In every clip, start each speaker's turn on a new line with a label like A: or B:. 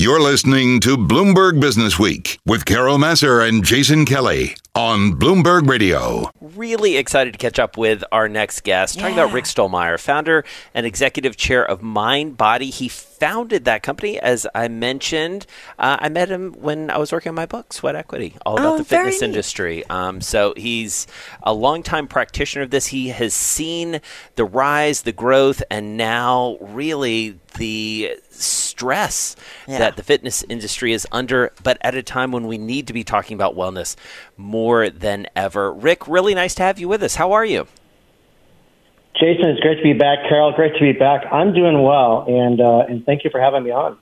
A: You're listening to Bloomberg Businessweek with Carol Massar and Jason Kelly on Bloomberg Radio.
B: Really excited to catch up with our next guest, talking about Rick Stollmeyer, founder and executive chair of MindBody. He founded that company, as I mentioned. Uh, I met him when I was working on my book, Sweat Equity, all about
C: Oh,
B: the fitness
C: neat.
B: industry. Um, so he's a longtime practitioner of this. He has seen the rise, the growth, and now really the stress
C: Yeah.
B: that the fitness industry is under, but at a time when we need to be talking about wellness more than ever. Rick, really nice to have you with us. How are you?
D: Jason, it's great to be back. Carol, great to be back. I'm doing well, and uh, and thank you for having me on.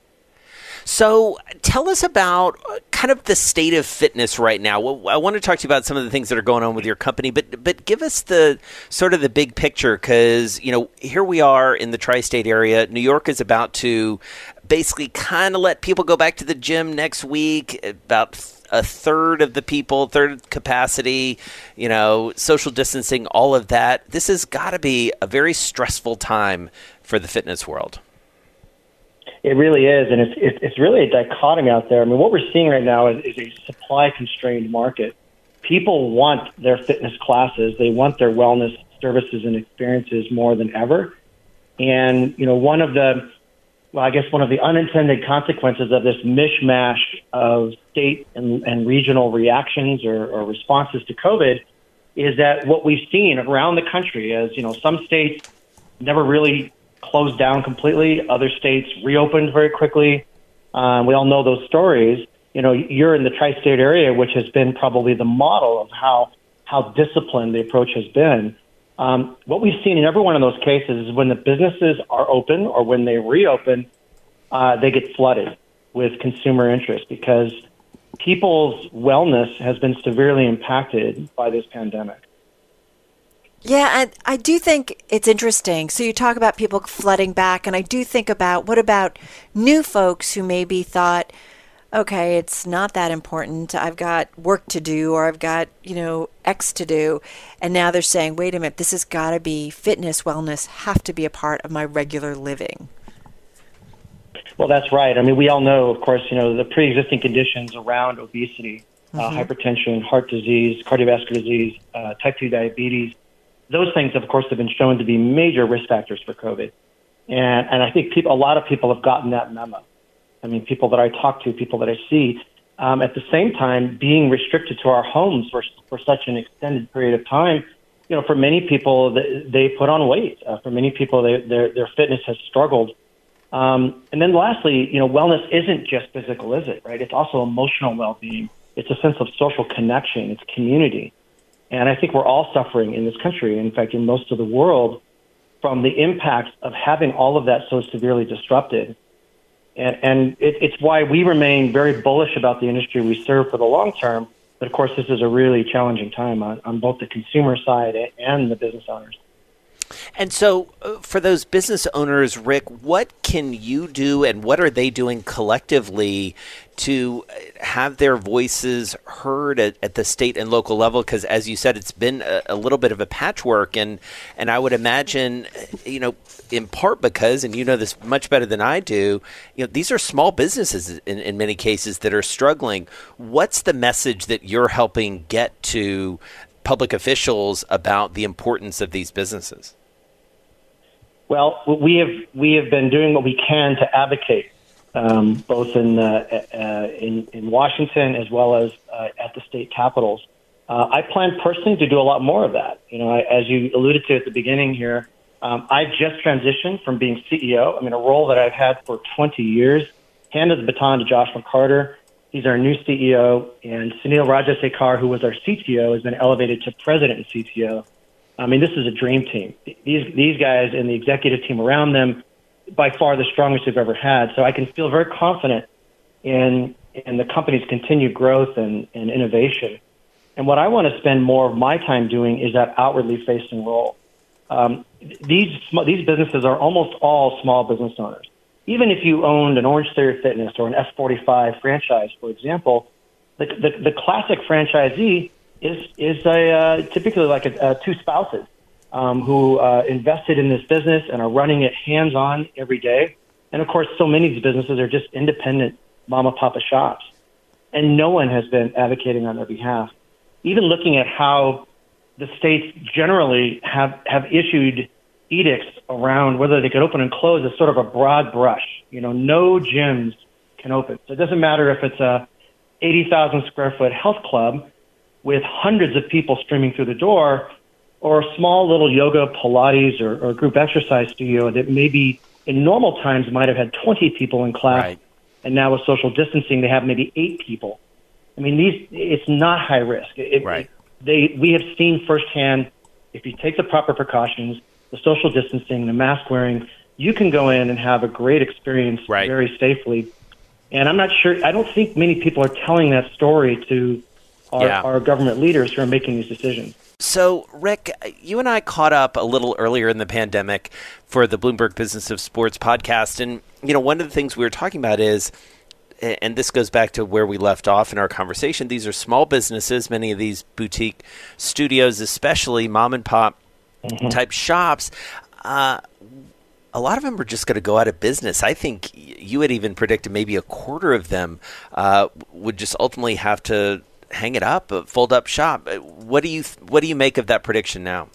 B: So, tell us about uh, kind of the state of fitness right now. I want to talk to you about some of the things that are going on with your company, but but give us the sort of the big picture because you know here we are in the tri-state area. New York is about to basically kind of let people go back to the gym next week. About a third of the people, third capacity, you know, social distancing, all of that. This has got to be a very stressful time for the fitness world.
D: It really is, and it's it's, really a dichotomy out there. I mean, what we're seeing right now is, is a supply constrained market. People want their fitness classes, they want their wellness services and experiences more than ever. And you know, one of the well, I guess one of the unintended consequences of this mishmash of state and, and regional reactions or, or responses to COVID is that what we've seen around the country is, you know, some states never really closed down completely. Other states reopened very quickly. Um, we all know those stories. You know, you're in the tri-state area, which has been probably the model of how how disciplined the approach has been. Um, what we've seen in every one of those cases is when the businesses are open or when they reopen, uh, they get flooded with consumer interest because people's wellness has been severely impacted by this pandemic.
C: Yeah, and I do think it's interesting. So you talk about people flooding back, and I do think about what about new folks who maybe thought, okay, it's not that important. I've got work to do, or I've got, you know, X to do. And now they're saying, wait a minute, this has got to be fitness, wellness, have to be a part of my regular living.
D: Well, that's right. I mean, we all know, of course, you know, the pre-existing conditions around obesity, uh, hypertension, heart disease, cardiovascular disease, uh, type 2 diabetes. Those things, of course, have been shown to be major risk factors for COVID. And, and I think people, a lot of people have gotten that memo. I mean, people that I talk to, people that I see, um, at the same time, being restricted to our homes for, for such an extended period of time, you know, for many people, they, they put on weight. Uh, for many people, they, their, their fitness has struggled. Um, and then lastly, you know, wellness isn't just physical, is it? Right? It's also emotional well-being. It's a sense of social connection. It's community. And I think we're all suffering in this country, in fact, in most of the world, from the impacts of having all of that so severely disrupted. And, and it, it's why we remain very bullish about the industry we serve for the long term. But of course, this is a really challenging time on, on both the consumer side and the business owners.
B: And so, uh, for those business owners, Rick, what can you do and what are they doing collectively to uh, have their voices heard at, at the state and local level? Because, as you said, it's been a, a little bit of a patchwork. And, and I would imagine, uh, you know, in part because, and you know this much better than I do, you know, these are small businesses in, in many cases that are struggling. What's the message that you're helping get to public officials about the importance of these businesses?
D: Well, we have we have been doing what we can to advocate, um, both in, uh, uh, in in Washington as well as uh, at the state capitals. Uh, I plan personally to do a lot more of that. You know, I, as you alluded to at the beginning here, um, I've just transitioned from being CEO. I mean, a role that I've had for 20 years. Handed the baton to Josh McCarter. He's our new CEO, and Sunil Rajasekar, who was our CTO, has been elevated to president and CTO. I mean, this is a dream team. These these guys and the executive team around them, by far the strongest we've ever had. So I can feel very confident in in the company's continued growth and, and innovation. And what I want to spend more of my time doing is that outwardly facing role. Um, these these businesses are almost all small business owners. Even if you owned an Orangetheory Fitness or an F45 franchise, for example, the the, the classic franchisee is is a uh, typically like a, uh, two spouses um, who uh, invested in this business and are running it hands on every day. And of course, so many of these businesses are just independent mama papa shops, and no one has been advocating on their behalf. Even looking at how the states generally have have issued edicts around whether they could open and close is sort of a broad brush. You know, no gyms can open. So it doesn't matter if it's a 80,000 square foot health club with hundreds of people streaming through the door or a small little yoga, Pilates, or, or group exercise studio that maybe in normal times might have had 20 people in class.
B: Right.
D: And now with social distancing, they have maybe eight people. I mean, these, it's not high risk. It,
B: Right.
D: They, we have seen firsthand, if you take the proper precautions, the social distancing, the mask wearing, you can go in and have a great experience
B: Right.
D: very safely. And I'm not sure, I don't think many people are telling that story to our,
B: Yeah.
D: our government leaders who are making these decisions.
B: So, Rick, you and I caught up a little earlier in the pandemic for the Bloomberg Business of Sports podcast. And, you know, one of the things we were talking about is, and this goes back to where we left off in our conversation, these are small businesses, many of these boutique studios, especially mom and pop type shops. Uh, a lot of them are just going to go out of business. I think you had even predicted maybe a quarter of them uh, would just ultimately have to hang it up, uh, fold up shop. Uh, What do you what do you make of that prediction now?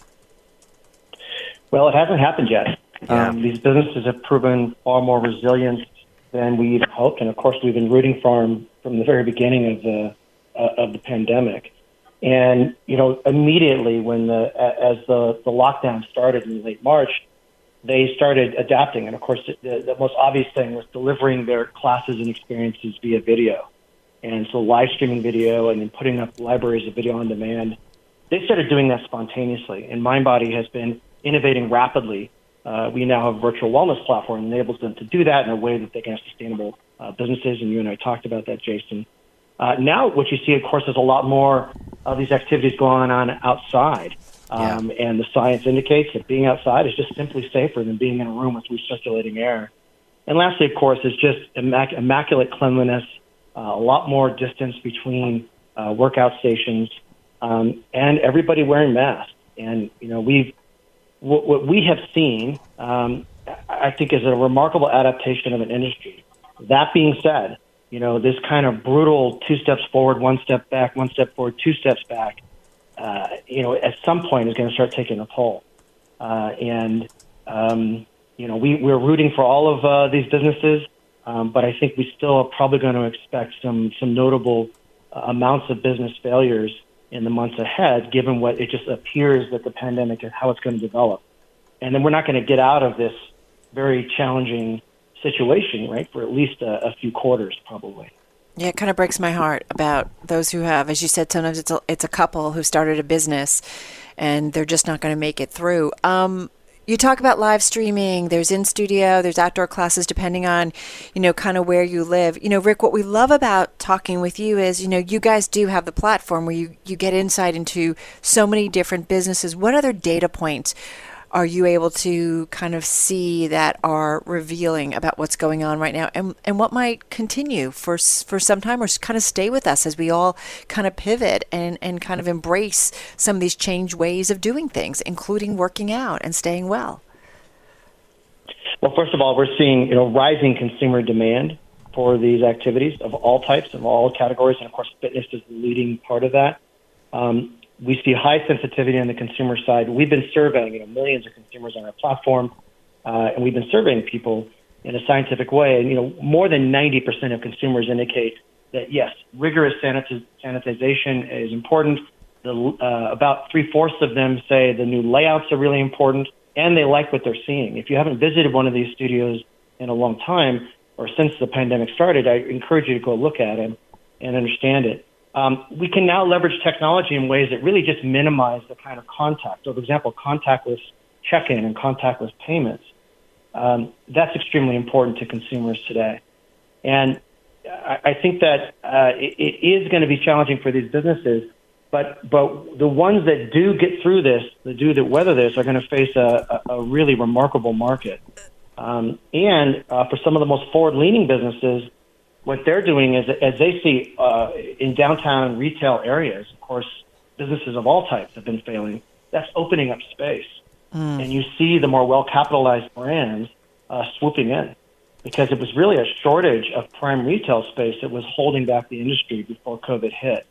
D: Well, it hasn't happened yet.
B: Yeah.
D: Um, these businesses have proven far more resilient than we'd hoped, and of course, we've been rooting for them from the very beginning of the uh, of the pandemic. And you know, immediately when the as the the lockdown started in late March, they started adapting. And of course, the, the most obvious thing was delivering their classes and experiences via video. And so live streaming video and then putting up libraries of video on demand. They started doing that spontaneously. And MindBody has been innovating rapidly. Uh, we now have a virtual wellness platform that enables them to do that in a way that they can have sustainable uh, businesses. And you and I talked about that, Jason. Uh, now, what you see, of course, is a lot more of these activities going on outside. Um, And the science indicates that being outside is just simply safer than being in a room with recirculating air. And lastly, of course, is just immac- immaculate cleanliness, uh, a lot more distance between uh, workout stations, um, and everybody wearing masks. And you know, we've what, what we have seen, um, I think, is a remarkable adaptation of an industry. That being said, you know, this kind of brutal two steps forward, one step back, one step forward, two steps back, uh, you know, at some point is going to start taking a toll. Uh, and, um, you know, we, we're rooting for all of uh, these businesses, um, but I think we still are probably going to expect some, some notable uh, amounts of business failures in the months ahead, given what it just appears that the pandemic is how it's going to develop. And then we're not going to get out of this very challenging situation, right, for at least a, a few quarters, probably.
C: Yeah, it kind of breaks my heart about those who have, as you said, sometimes it's a, it's a couple who started a business and they're just not going to make it through. Um, you talk about live streaming. There's in studio. There's outdoor classes, depending on, you know, kind of where you live. You know, Rick, what we love about talking with you is, you know, you guys do have the platform where you you get insight into so many different businesses. What other data points are you able to kind of see that are revealing about what's going on right now and, and what might continue for for some time or kind of stay with us as we all kind of pivot and, and kind of embrace some of these changed ways of doing things, including working out and staying well?
D: Well, first of all, we're seeing you know rising consumer demand for these activities of all types, of all categories, and of course, fitness is the leading part of that. Um, we see high sensitivity on the consumer side. We've been surveying you know millions of consumers on our platform, uh, and we've been surveying people in a scientific way. And you know, more than 90% of consumers indicate that yes, rigorous sanitiz- sanitization is important. The, uh, about three fourths of them say the new layouts are really important, and they like what they're seeing. If you haven't visited one of these studios in a long time, or since the pandemic started, I encourage you to go look at it and understand it. Um, we can now leverage technology in ways that really just minimize the kind of contact. So, for example, contactless check-in and contactless payments. Um, that's extremely important to consumers today, and I, I think that uh, it, it is going to be challenging for these businesses. But but the ones that do get through this, the do that weather this, are going to face a, a, a really remarkable market. Um, and uh, for some of the most forward-leaning businesses, what they're doing is as they see uh, in downtown retail areas, of course, businesses of all types have been failing. That's opening up space, and you see the more well-capitalized brands uh, swooping in. because it was really a shortage of prime retail space that was holding back the industry before COVID hit.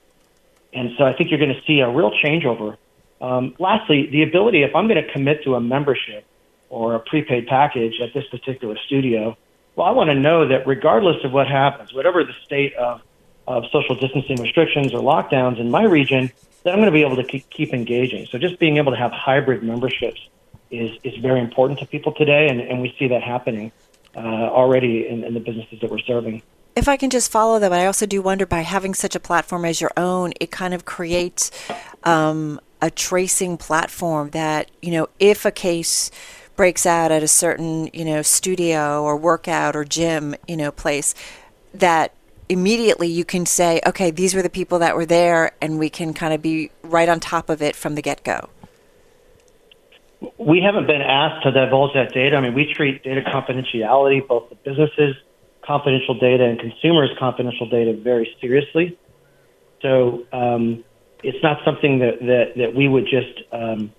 D: And so I think you're going to see a real changeover. Um, lastly, the ability, if I'm going to commit to a membership or a prepaid package at this particular studio, well, I want to know that regardless of what happens, whatever the state of, of social distancing restrictions or lockdowns in my region, that I'm going to be able to keep, keep engaging. So just being able to have hybrid memberships is, is very important to people today, and, and we see that happening uh, already in, in the businesses that we're serving.
C: If I can just follow that, I also do wonder by having such a platform as your own, it kind of creates um, a tracing platform that, you know, if a case breaks out at a certain, you know, studio or workout or gym, you know, place, that immediately you can say, okay, these were the people that were there, and we can kind of be right on top of it from the get go.
D: We haven't been asked to divulge that data. I mean, we treat data confidentiality, both the businesses' confidential data and consumers' confidential data, very seriously. So um, it's not something that, that, that we would just um,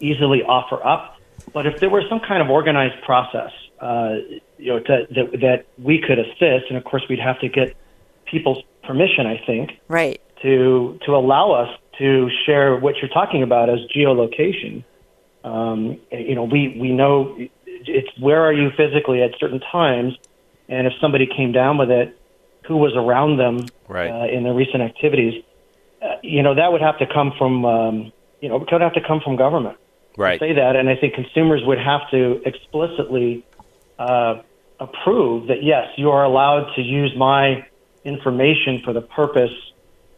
D: easily offer up. But if there were some kind of organized process, uh, you know, to, that, that we could assist, and of course we'd have to get people's permission, I think,
C: right,
D: to to allow us to share what you're talking about as geolocation. Um, you know, we we know it's where are you physically at certain times, and if somebody came down with it, who was around them
B: right.
D: uh, in their recent activities. Uh, you know, that would have to come from um, you know, it would have to come from government.
B: Right.
D: Say that, and I think consumers would have to explicitly uh, approve that yes, you are allowed to use my information for the purpose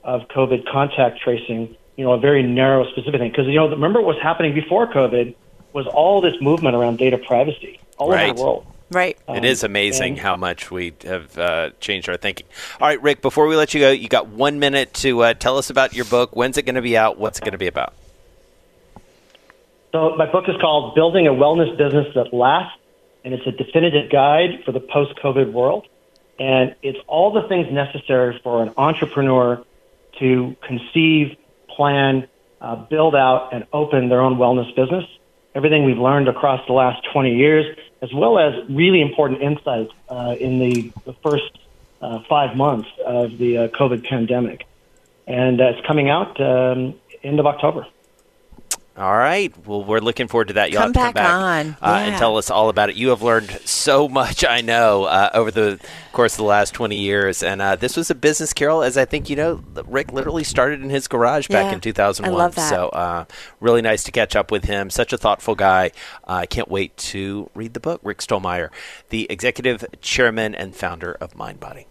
D: of COVID contact tracing, you know, a very narrow, specific thing. Because, you know, remember what was happening before COVID was all this movement around data privacy all
B: right.
D: over the world.
C: Right.
B: Um, it is amazing how much we have uh, changed our thinking. All right, Rick, before we let you go, you got one minute to uh, tell us about your book. When's it going to be out? What's it going to be about?
D: So, my book is called Building a Wellness Business That Lasts, and it's a definitive guide for the post COVID world. And it's all the things necessary for an entrepreneur to conceive, plan, uh, build out, and open their own wellness business. Everything we've learned across the last 20 years, as well as really important insights uh, in the, the first uh, five months of the uh, COVID pandemic. And uh, it's coming out um, end of October.
B: All right. Well, we're looking forward to that.
C: You'll come,
B: back,
C: come back on
B: uh,
C: yeah.
B: and tell us all about it. You have learned so much, I know, uh, over the course of the last 20 years. And uh, this was a business, Carol, as I think you know, Rick literally started in his garage
C: yeah,
B: back in 2001.
C: I love that.
B: So uh, really nice to catch up with him. Such a thoughtful guy. I can't wait to read the book. Rick Stollmeyer, the executive chairman and founder of MindBody.